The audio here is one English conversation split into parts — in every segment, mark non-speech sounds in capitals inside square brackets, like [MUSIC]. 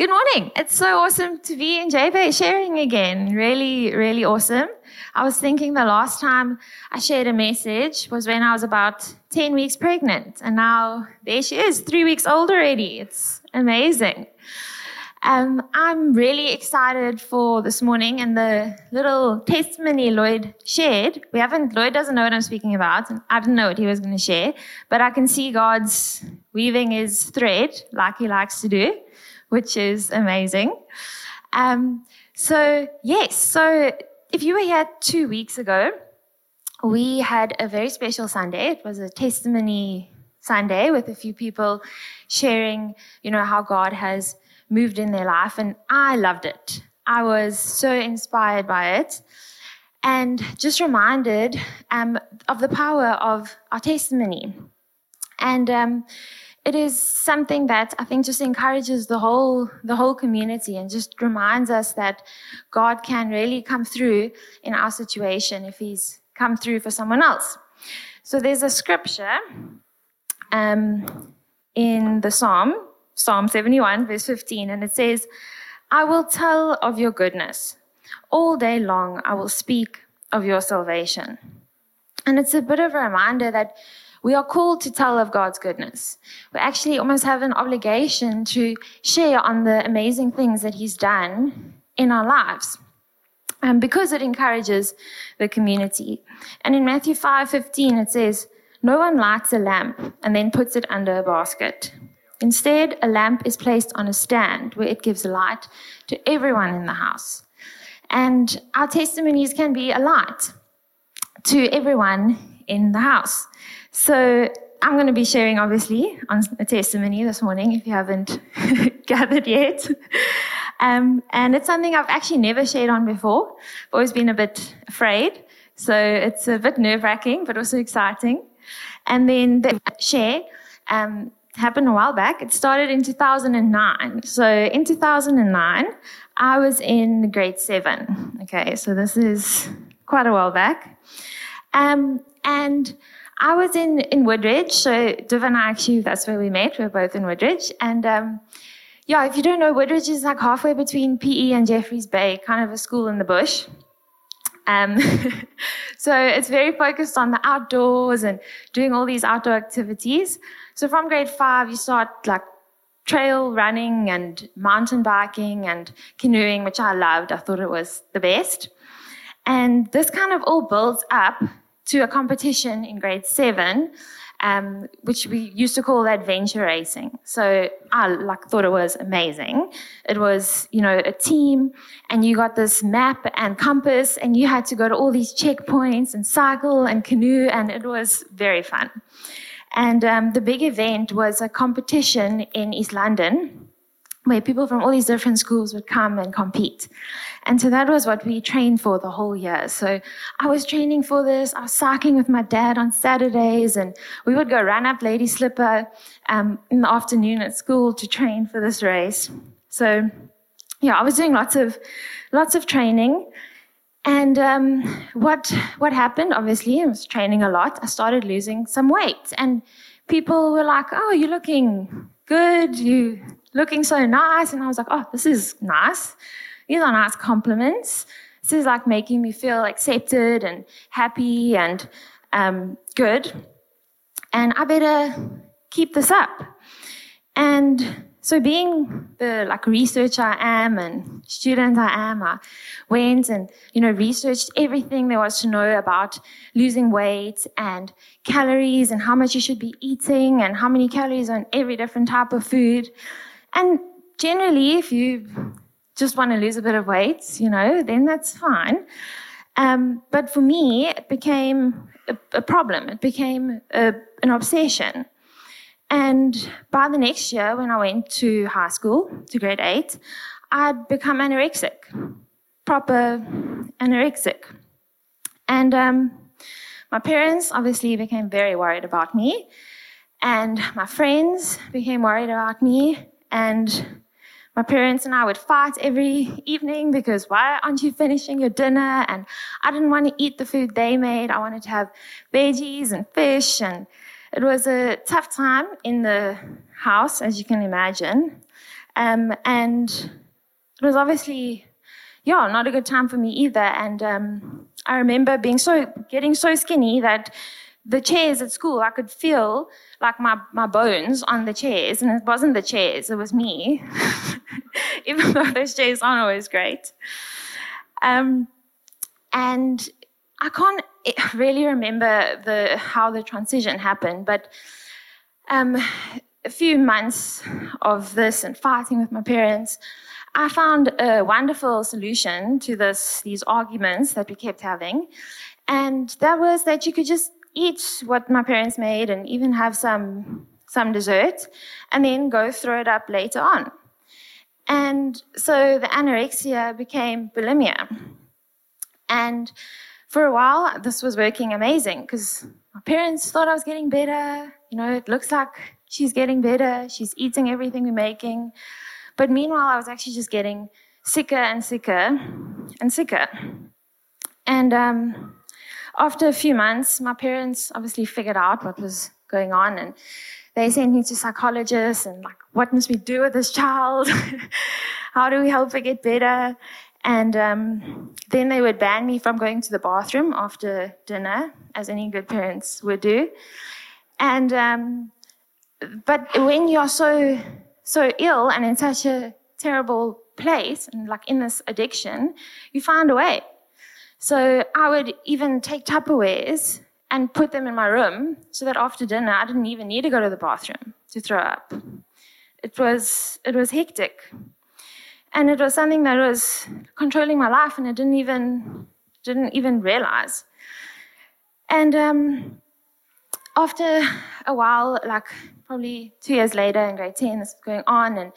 Good morning. It's so awesome to be in JBay sharing again. Really, really awesome. I was thinking the last time I shared a message was when I was about 10 weeks pregnant. And now there she is, three weeks old already. It's amazing. Um, I'm really excited for this morning and the little testimony Lloyd shared. We haven't, Lloyd doesn't know what I'm speaking about. And I didn't know what he was going to share, but I can see God's weaving his thread like he likes to do which is amazing. Um, so, yes, so if you were here two weeks ago, we had a very special Sunday. It was a testimony Sunday with a few people sharing, you know, how God has moved in their life. And I loved it. I was so inspired by it and just reminded um, of the power of our testimony. And um, it is something that I think just encourages the whole the whole community and just reminds us that God can really come through in our situation if He's come through for someone else. So there's a scripture um, in the Psalm, Psalm 71, verse 15, and it says, "I will tell of your goodness all day long. I will speak of your salvation." And it's a bit of a reminder that we are called to tell of God's goodness. We actually almost have an obligation to share on the amazing things that He's done in our lives. Um, because it encourages the community. And in Matthew 5:15 it says, "No one lights a lamp and then puts it under a basket. Instead, a lamp is placed on a stand where it gives light to everyone in the house." And our testimonies can be a light to everyone in the house. So I'm going to be sharing, obviously, on a testimony this morning if you haven't [LAUGHS] gathered yet. Um, and it's something I've actually never shared on before. I've always been a bit afraid. So it's a bit nerve wracking, but also exciting. And then the share um, happened a while back. It started in 2009. So in 2009, I was in grade seven. Okay, so this is quite a while back. Um, and I was in, in Woodridge, so Div and I actually, that's where we met. We are both in Woodridge. And um, yeah, if you don't know, Woodridge is like halfway between PE and Jeffreys Bay, kind of a school in the bush. Um, [LAUGHS] so it's very focused on the outdoors and doing all these outdoor activities. So from grade five, you start like trail running and mountain biking and canoeing, which I loved. I thought it was the best. And this kind of all builds up to a competition in grade seven, um, which we used to call adventure racing. So I like thought it was amazing. It was, you know, a team and you got this map and compass and you had to go to all these checkpoints and cycle and canoe and it was very fun. And um, the big event was a competition in East London where people from all these different schools would come and compete. And so that was what we trained for the whole year. So I was training for this. I was cycling with my dad on Saturdays and we would go run up Lady Slipper um, in the afternoon at school to train for this race. So yeah, I was doing lots of, lots of training. And um, what, what happened, obviously, I was training a lot. I started losing some weight and people were like, oh, you're looking good. You looking so nice. And I was like, oh, this is nice. These are nice compliments. This is like making me feel accepted and happy and um, good. And I better keep this up. And so being the like researcher I am and student I am, I went and, you know, researched everything there was to know about losing weight and calories and how much you should be eating and how many calories on every different type of food. And generally, if you just want to lose a bit of weight, you know, then that's fine. Um, but for me, it became a, a problem. It became a, an obsession. And by the next year, when I went to high school, to grade eight, I'd become anorexic, proper anorexic. And um, my parents obviously became very worried about me. And my friends became worried about me. And my parents and I would fight every evening because why aren't you finishing your dinner? And I didn't want to eat the food they made. I wanted to have veggies and fish. And it was a tough time in the house, as you can imagine. Um, and it was obviously, yeah, not a good time for me either. And um, I remember being so, getting so skinny that the chairs at school, I could feel like my, my bones on the chairs, and it wasn't the chairs, it was me, [LAUGHS] even though those chairs aren't always great. Um, and I can't really remember the how the transition happened, but um, a few months of this and fighting with my parents, I found a wonderful solution to this these arguments that we kept having, and that was that you could just eat what my parents made and even have some some dessert, and then go throw it up later on. And so the anorexia became bulimia. And for a while, this was working amazing because my parents thought I was getting better. You know, it looks like she's getting better. She's eating everything we're making. But meanwhile, I was actually just getting sicker and sicker and sicker. And um, after a few months, my parents obviously figured out what was going on and they sent me to psychologists and like, what must we do with this child? [LAUGHS] How do we help her get better? And um, then they would ban me from going to the bathroom after dinner, as any good parents would do. And um, but when you're so so ill and in such a terrible place and like in this addiction, you find a way. So I would even take Tupperwares and put them in my room so that after dinner I didn't even need to go to the bathroom to throw up. It was it was hectic. And it was something that was controlling my life and I didn't even didn't even realize. And um, after a while, like probably two years later in grade 10, this was going on and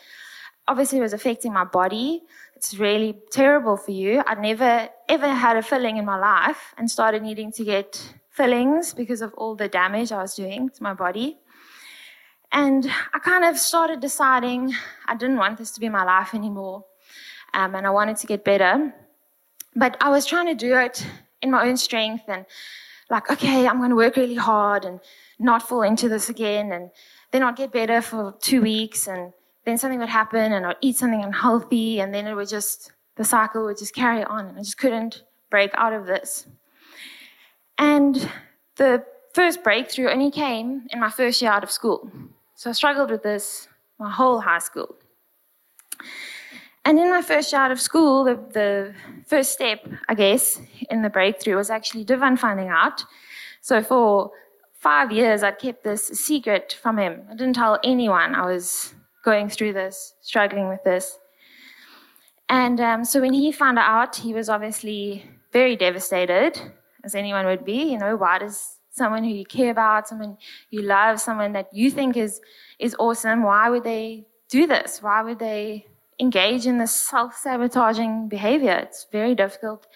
obviously it was affecting my body. It's really terrible for you. I'd never ever had a filling in my life and started needing to get fillings because of all the damage I was doing to my body. And I kind of started deciding I didn't want this to be my life anymore. Um, and I wanted to get better. But I was trying to do it in my own strength and like, okay, I'm going to work really hard and not fall into this again. And then I'd get better for two weeks and then something would happen and I'd eat something unhealthy and then it would just, the cycle would just carry on and I just couldn't break out of this. And the first breakthrough only came in my first year out of school. So I struggled with this my whole high school. And in my first year out of school, the, the first step, I guess, in the breakthrough was actually Divan finding out. So for five years, I'd kept this secret from him. I didn't tell anyone I was going through this, struggling with this. And um, so when he found out, he was obviously very devastated, as anyone would be. You know, why does someone who you care about, someone you love, someone that you think is, is awesome, why would they do this? Why would they engage in this self sabotaging behavior? It's very difficult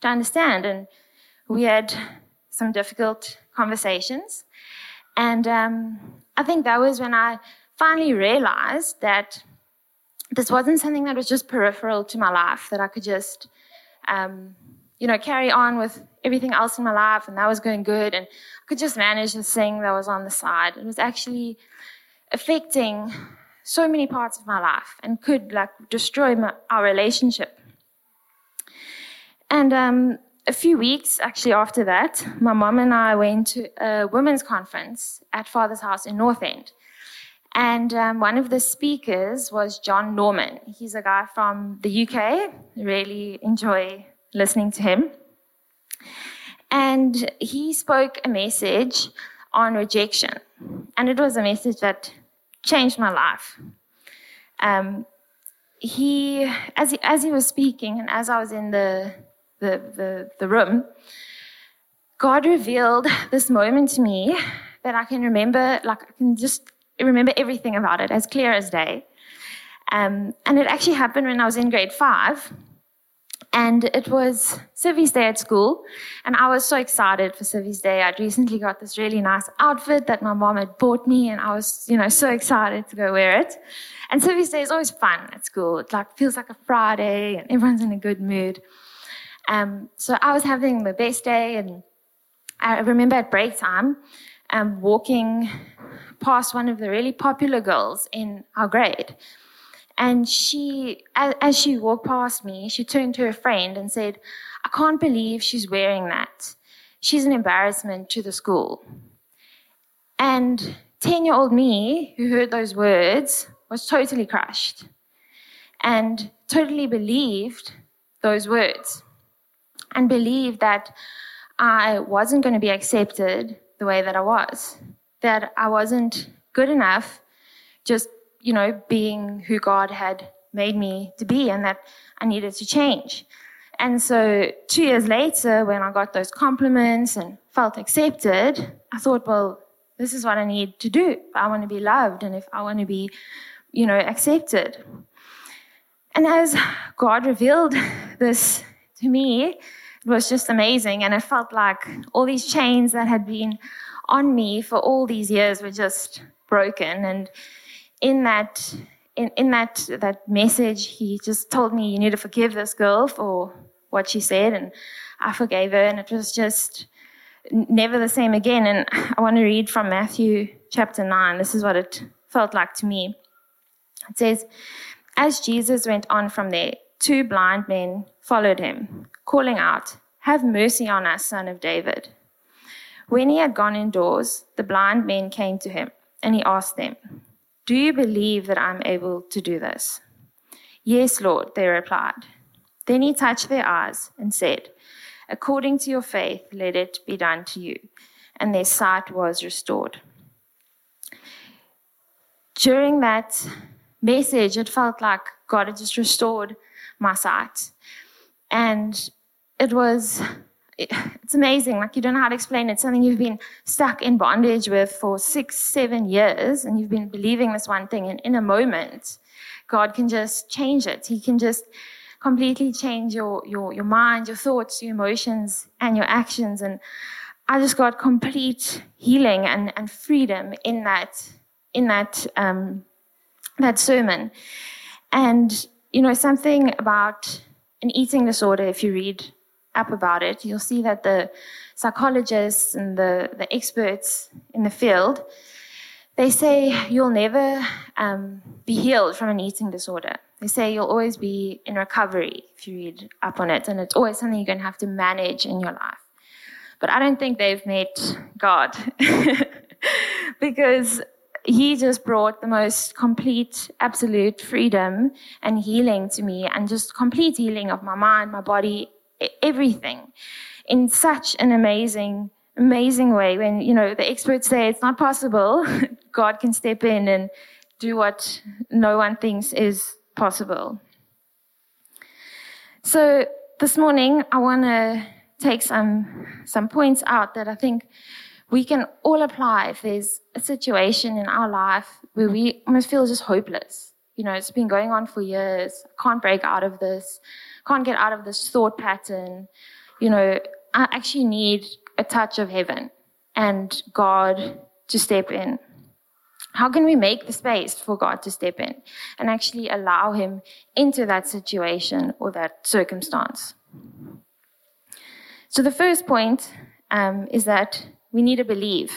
to understand. And we had some difficult conversations. And um, I think that was when I finally realized that this wasn't something that was just peripheral to my life, that I could just, um, you know, carry on with everything else in my life, and that was going good, and I could just manage this thing that was on the side. It was actually affecting so many parts of my life and could like destroy my, our relationship. And um, a few weeks actually after that, my mom and I went to a women's conference at Father's House in North End. And um, one of the speakers was John Norman. He's a guy from the UK. Really enjoy listening to him. And he spoke a message on rejection. And it was a message that changed my life. Um, he, as he, as he was speaking, and as I was in the, the, the, the room, God revealed this moment to me that I can remember, like I can just remember everything about it as clear as day. Um, and it actually happened when I was in grade five. And it was Civvies Day at school. And I was so excited for Civvies Day. I'd recently got this really nice outfit that my mom had bought me. And I was, you know, so excited to go wear it. And Civvies Day is always fun at school. It like feels like a Friday and everyone's in a good mood. Um, so I was having the best day. And I remember at break time, um, walking past one of the really popular girls in our grade. And she, as, as she walked past me, she turned to her friend and said, I can't believe she's wearing that. She's an embarrassment to the school. And 10 year old me, who heard those words, was totally crushed and totally believed those words and believed that I wasn't going to be accepted the way that I was, that I wasn't good enough just, you know, being who God had made me to be and that I needed to change. And so two years later, when I got those compliments and felt accepted, I thought, well, this is what I need to do. I want to be loved and if I want to be, you know, accepted. And as God revealed [LAUGHS] this to me, it was just amazing. And it felt like all these chains that had been on me for all these years were just broken. And in that, in, in that, that message, he just told me, you need to forgive this girl for what she said, and I forgave her, and it was just never the same again. And I want to read from Matthew chapter 9. This is what it felt like to me. It says, As Jesus went on from there, two blind men followed him, calling out, Have mercy on us, son of David. When he had gone indoors, the blind men came to him, and he asked them, Do you believe that I'm able to do this? Yes, Lord, they replied. Then he touched their eyes and said, According to your faith, let it be done to you. And their sight was restored. During that message, it felt like God had just restored my sight. And it was, [LAUGHS] it's amazing. Like, you don't know how to explain it. Something you've been stuck in bondage with for six, seven years, and you've been believing this one thing. And in a moment, God can just change it. He can just completely change your, your, your mind, your thoughts, your emotions, and your actions. And I just got complete healing and, and freedom in that, in that, um, that sermon. And, you know, something about an eating disorder, if you read up about it, you'll see that the psychologists and the, the experts in the field, they say you'll never um, be healed from an eating disorder. They say you'll always be in recovery if you read up on it, and it's always something you're going to have to manage in your life. But I don't think they've met God [LAUGHS] because He just brought the most complete, absolute freedom and healing to me, and just complete healing of my mind, my body, everything in such an amazing amazing way when you know the experts say it's not possible [LAUGHS] god can step in and do what no one thinks is possible. So this morning, I want to take some, some points out that I think we can all apply if there's a situation in our life where we almost feel just hopeless. You know, it's been going on for years. Can't break out of this. Can't get out of this thought pattern. You know, I actually need a touch of heaven and God to step in. How can we make the space for God to step in and actually allow Him into that situation or that circumstance? So, the first point um, is that we need to believe.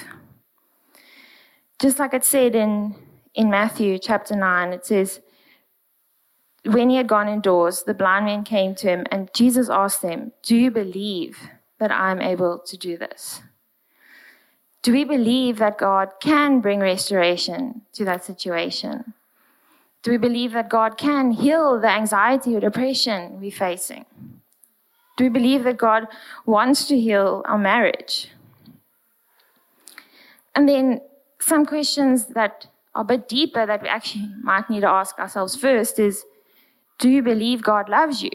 Just like it said in, in Matthew chapter 9, it says, When he had gone indoors, the blind men came to him, and Jesus asked them, Do you believe that I'm able to do this? Do we believe that God can bring restoration to that situation? Do we believe that God can heal the anxiety or depression we're facing? Do we believe that God wants to heal our marriage? And then some questions that a bit deeper that we actually might need to ask ourselves first is Do you believe God loves you?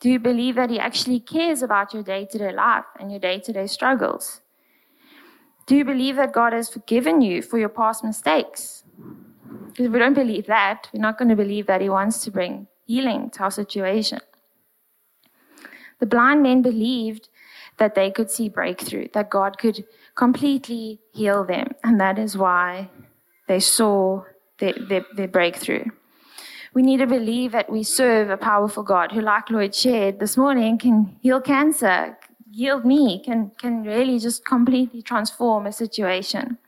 Do you believe that He actually cares about your day to day life and your day to day struggles? Do you believe that God has forgiven you for your past mistakes? Because if we don't believe that, we're not going to believe that He wants to bring healing to our situation. The blind men believed that they could see breakthrough, that God could completely heal them, and that is why they saw their, their, their breakthrough. We need to believe that we serve a powerful God who, like Lloyd shared this morning, can heal cancer, heal me can, can really just completely transform a situation.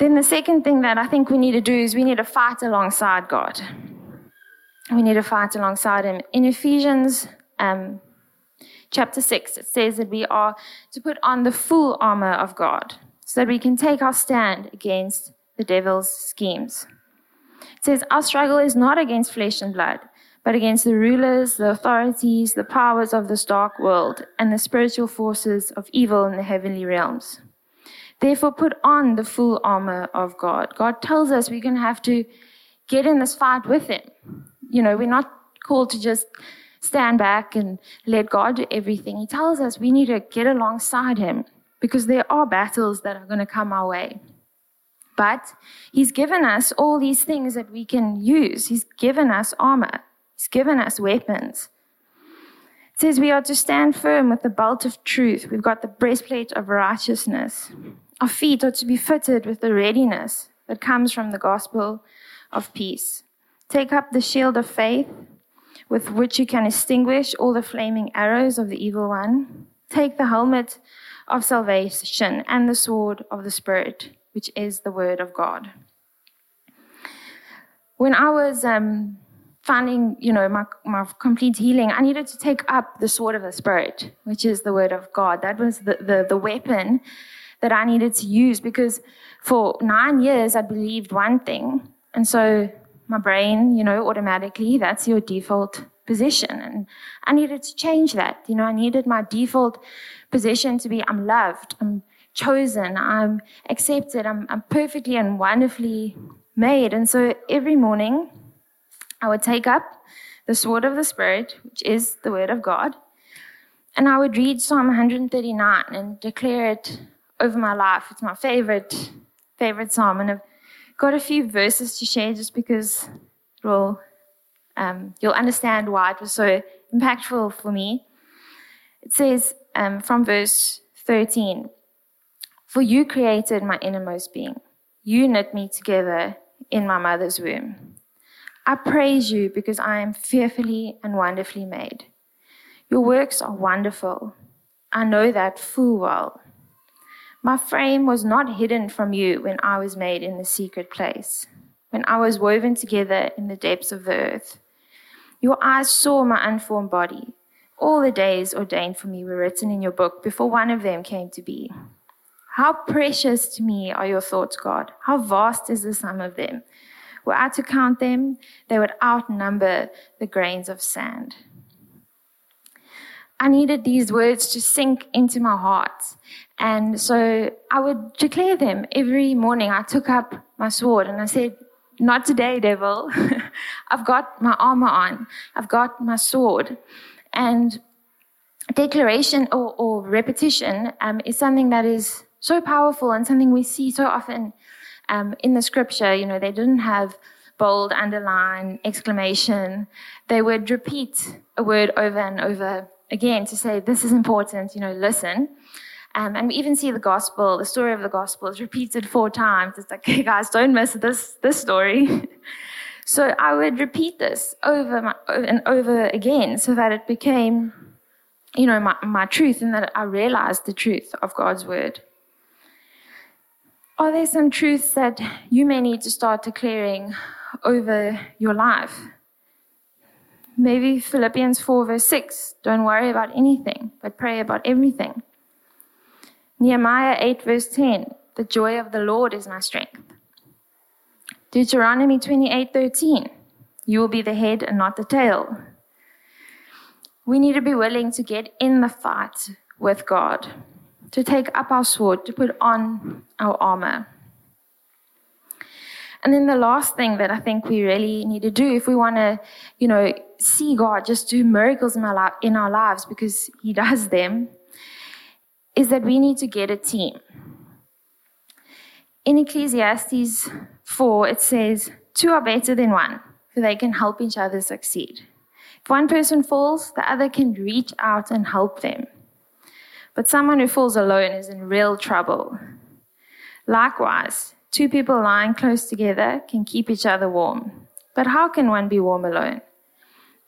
Then the second thing that I think we need to do is we need to fight alongside God. We need to fight alongside Him. In Ephesians um, chapter 6, it says that we are to put on the full armor of God so that we can take our stand against the devil's schemes. It says, Our struggle is not against flesh and blood, but against the rulers, the authorities, the powers of this dark world, and the spiritual forces of evil in the heavenly realms. Therefore, put on the full armor of God. God tells us we're going to have to get in this fight with Him. You know, we're not called to just stand back and let God do everything. He tells us we need to get alongside Him because there are battles that are going to come our way. But He's given us all these things that we can use. He's given us armor, He's given us weapons. It says we are to stand firm with the belt of truth. We've got the breastplate of righteousness. Our feet are to be fitted with the readiness that comes from the gospel of peace. Take up the shield of faith with which you can extinguish all the flaming arrows of the evil one. Take the helmet of salvation and the sword of the Spirit, which is the word of God. When I was um, finding, you know, my, my complete healing, I needed to take up the sword of the Spirit, which is the word of God. That was the, the, the weapon that I needed to use because for nine years I believed one thing. And so my brain, you know, automatically, that's your default position. And I needed to change that. You know, I needed my default position to be I'm loved, I'm chosen, I'm accepted, I'm, I'm perfectly and wonderfully made. And so every morning I would take up the sword of the Spirit, which is the word of God, and I would read Psalm 139 and declare it over my life. It's my favorite, favorite psalm. And I've got a few verses to share just because it will, um, you'll understand why it was so impactful for me. It says um, from verse 13 For you created my innermost being, you knit me together in my mother's womb. I praise you because I am fearfully and wonderfully made. Your works are wonderful. I know that full well. My frame was not hidden from you when I was made in the secret place, when I was woven together in the depths of the earth. Your eyes saw my unformed body. All the days ordained for me were written in your book before one of them came to be. How precious to me are your thoughts, God. How vast is the sum of them. Were I to count them, they would outnumber the grains of sand. I needed these words to sink into my heart. And so I would declare them every morning. I took up my sword and I said, Not today, devil. [LAUGHS] I've got my armor on, I've got my sword. And declaration or, or repetition um, is something that is so powerful and something we see so often um, in the scripture. You know, they didn't have bold, underline, exclamation. They would repeat a word over and over again to say, this is important, you know, listen. Um, and we even see the gospel, the story of the gospel is repeated four times. It's like, hey guys, don't miss this, this story. [LAUGHS] so I would repeat this over my, and over again so that it became, you know, my, my truth and that I realized the truth of God's word. Are there some truths that you may need to start declaring over your life? Maybe Philippians 4, verse 6 don't worry about anything, but pray about everything. Nehemiah 8, verse 10 the joy of the Lord is my strength. Deuteronomy 28:13. you will be the head and not the tail. We need to be willing to get in the fight with God, to take up our sword, to put on our armor. And then the last thing that I think we really need to do if we want to, you know, see God just do miracles in our, li- in our lives because He [LAUGHS] does them, is that we need to get a team. In Ecclesiastes 4, it says, Two are better than one, for they can help each other succeed. If one person falls, the other can reach out and help them. But someone who falls alone is in real trouble. Likewise, two people lying close together can keep each other warm. But how can one be warm alone?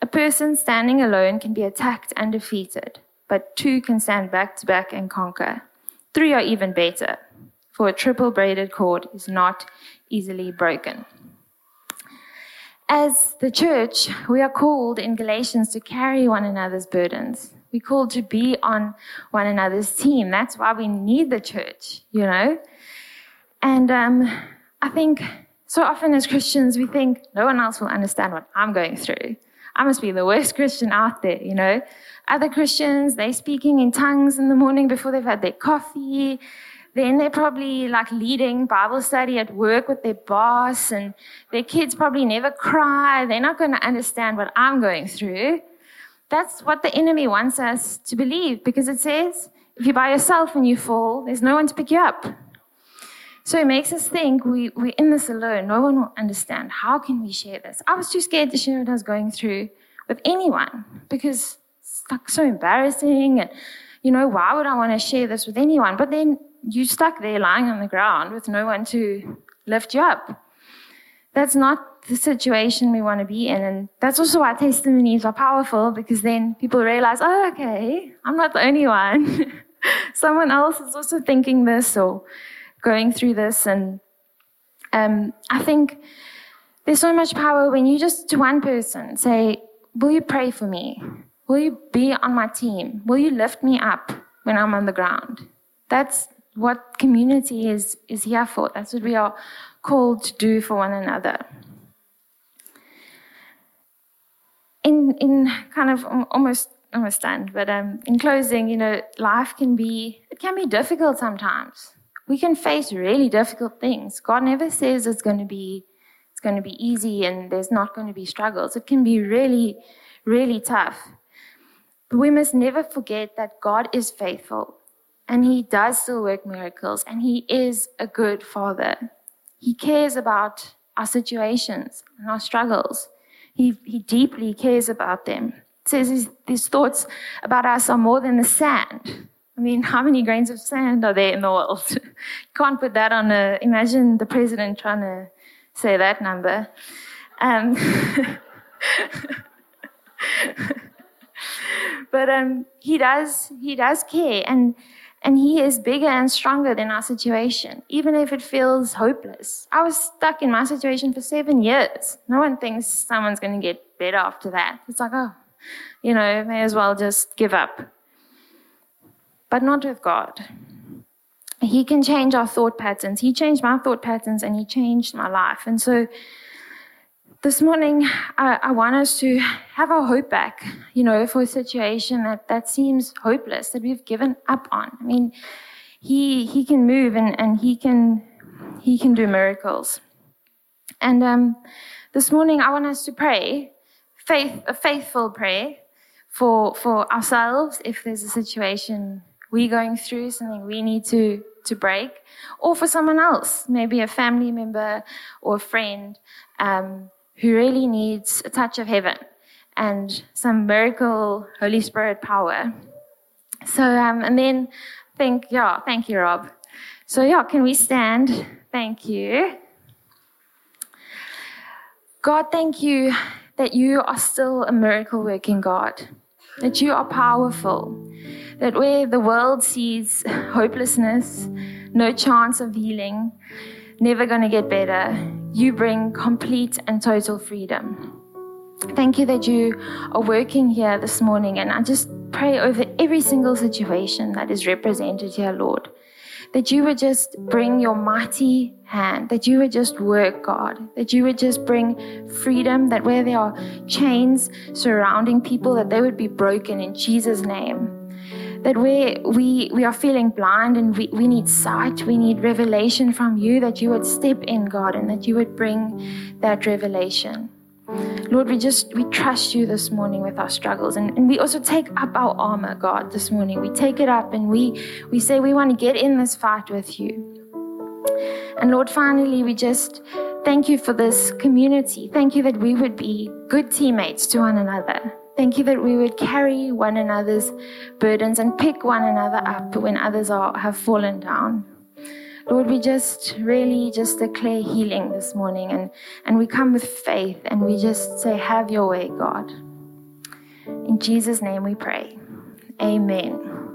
A person standing alone can be attacked and defeated, but two can stand back to back and conquer. Three are even better. for a triple braided cord is not easily broken. As the church, we are called in Galatians to carry one another's burdens. We're called to be on one another's team. That's why we need the church, you know? And um, I think so often as Christians, we think no one else will understand what I'm going through. I must be the worst Christian out there, you know? Other Christians, they're speaking in tongues in the morning before they've had their coffee. Then they're probably like leading Bible study at work with their boss, and their kids probably never cry. They're not going to understand what I'm going through. That's what the enemy wants us to believe because it says, if you're by yourself and you fall, there's no one to pick you up. So it makes us think we, we're in this alone. No one will understand. How can we share this? I was too scared to share what I was going through with anyone because it's like so embarrassing. And, you know, why would I want to share this with anyone? But then you stuck there lying on the ground with no one to lift you up. That's not the situation we want to be in. And that's also why testimonies are powerful because then people realize, oh, okay, I'm not the only one. [LAUGHS] Someone else is also thinking this or going through this. And um, I think there's so much power when you just to one person say, Will you pray for me? Will you be on my team? Will you lift me up when I'm on the ground? That's what community is, is here for. That's what we are called to do for one another. In, in kind of almost almost done, but um, in closing, you know, life can be it can be difficult sometimes. We can face really difficult things. God never says it's going to be it's going to be easy and there's not going to be struggles. It can be really, really tough. But we must never forget that God is faithful and he does still work miracles and he is a good father. He cares about our situations and our struggles. He, he deeply cares about them. It says his, his thoughts about us are more than the sand. I mean, how many grains of sand are there in the world? you [LAUGHS] can't put that on a, imagine the president trying to say that number. Um, [LAUGHS] but um, he does, he does care. And and He is bigger and stronger than our situation, even if it feels hopeless. I was stuck in my situation for seven years. No one thinks someone's going to get better after that. It's like, oh, you know, may as well just give up. But not with God. He can change our thought patterns. He changed my thought patterns and He changed my life. And so, this morning, I, I, want us to have our hope back, you know, for a situation that, that seems hopeless, that we've given up on. I mean, he, he can move and, and he, can, he can do miracles. And um, this morning, I want us to pray faith, a faithful prayer for, for ourselves if there's a situation we're going through, something we need to, to break, or for someone else, maybe a family member or a friend. Um, who really needs a touch of heaven and some miracle Holy Spirit power. So, um, and then think, yeah, thank you, Rob. So, yeah, can we stand? Thank you. God, thank you that you are still a miracle working God, that you are powerful, that where the world sees hopelessness, no chance of healing, never going to get better, you bring complete and total freedom. Thank you that you are working here this morning. And I just pray over every single situation that is represented here, Lord. That you would just bring your mighty hand, that you would just work, God, that you would just bring freedom, that where there are chains surrounding people, that they would be broken in Jesus' name that we we we are feeling blind and we, we need sight. We need revelation from you that you would step in god and that you would bring that revelation. Lord we just we trust you this morning with our struggles. And, and we also take up our armor god this morning. We take it up and we we say we want to get in this fight with you. And lord finally we just thank you for this community. Thank you that we would be good teammates to one another Thank you that we would carry one another's burdens and pick one another up when others are, have fallen down. Lord, we just really just declare healing this morning and, and we come with faith and we just say, Have your way, God. In Jesus' name we pray. Amen.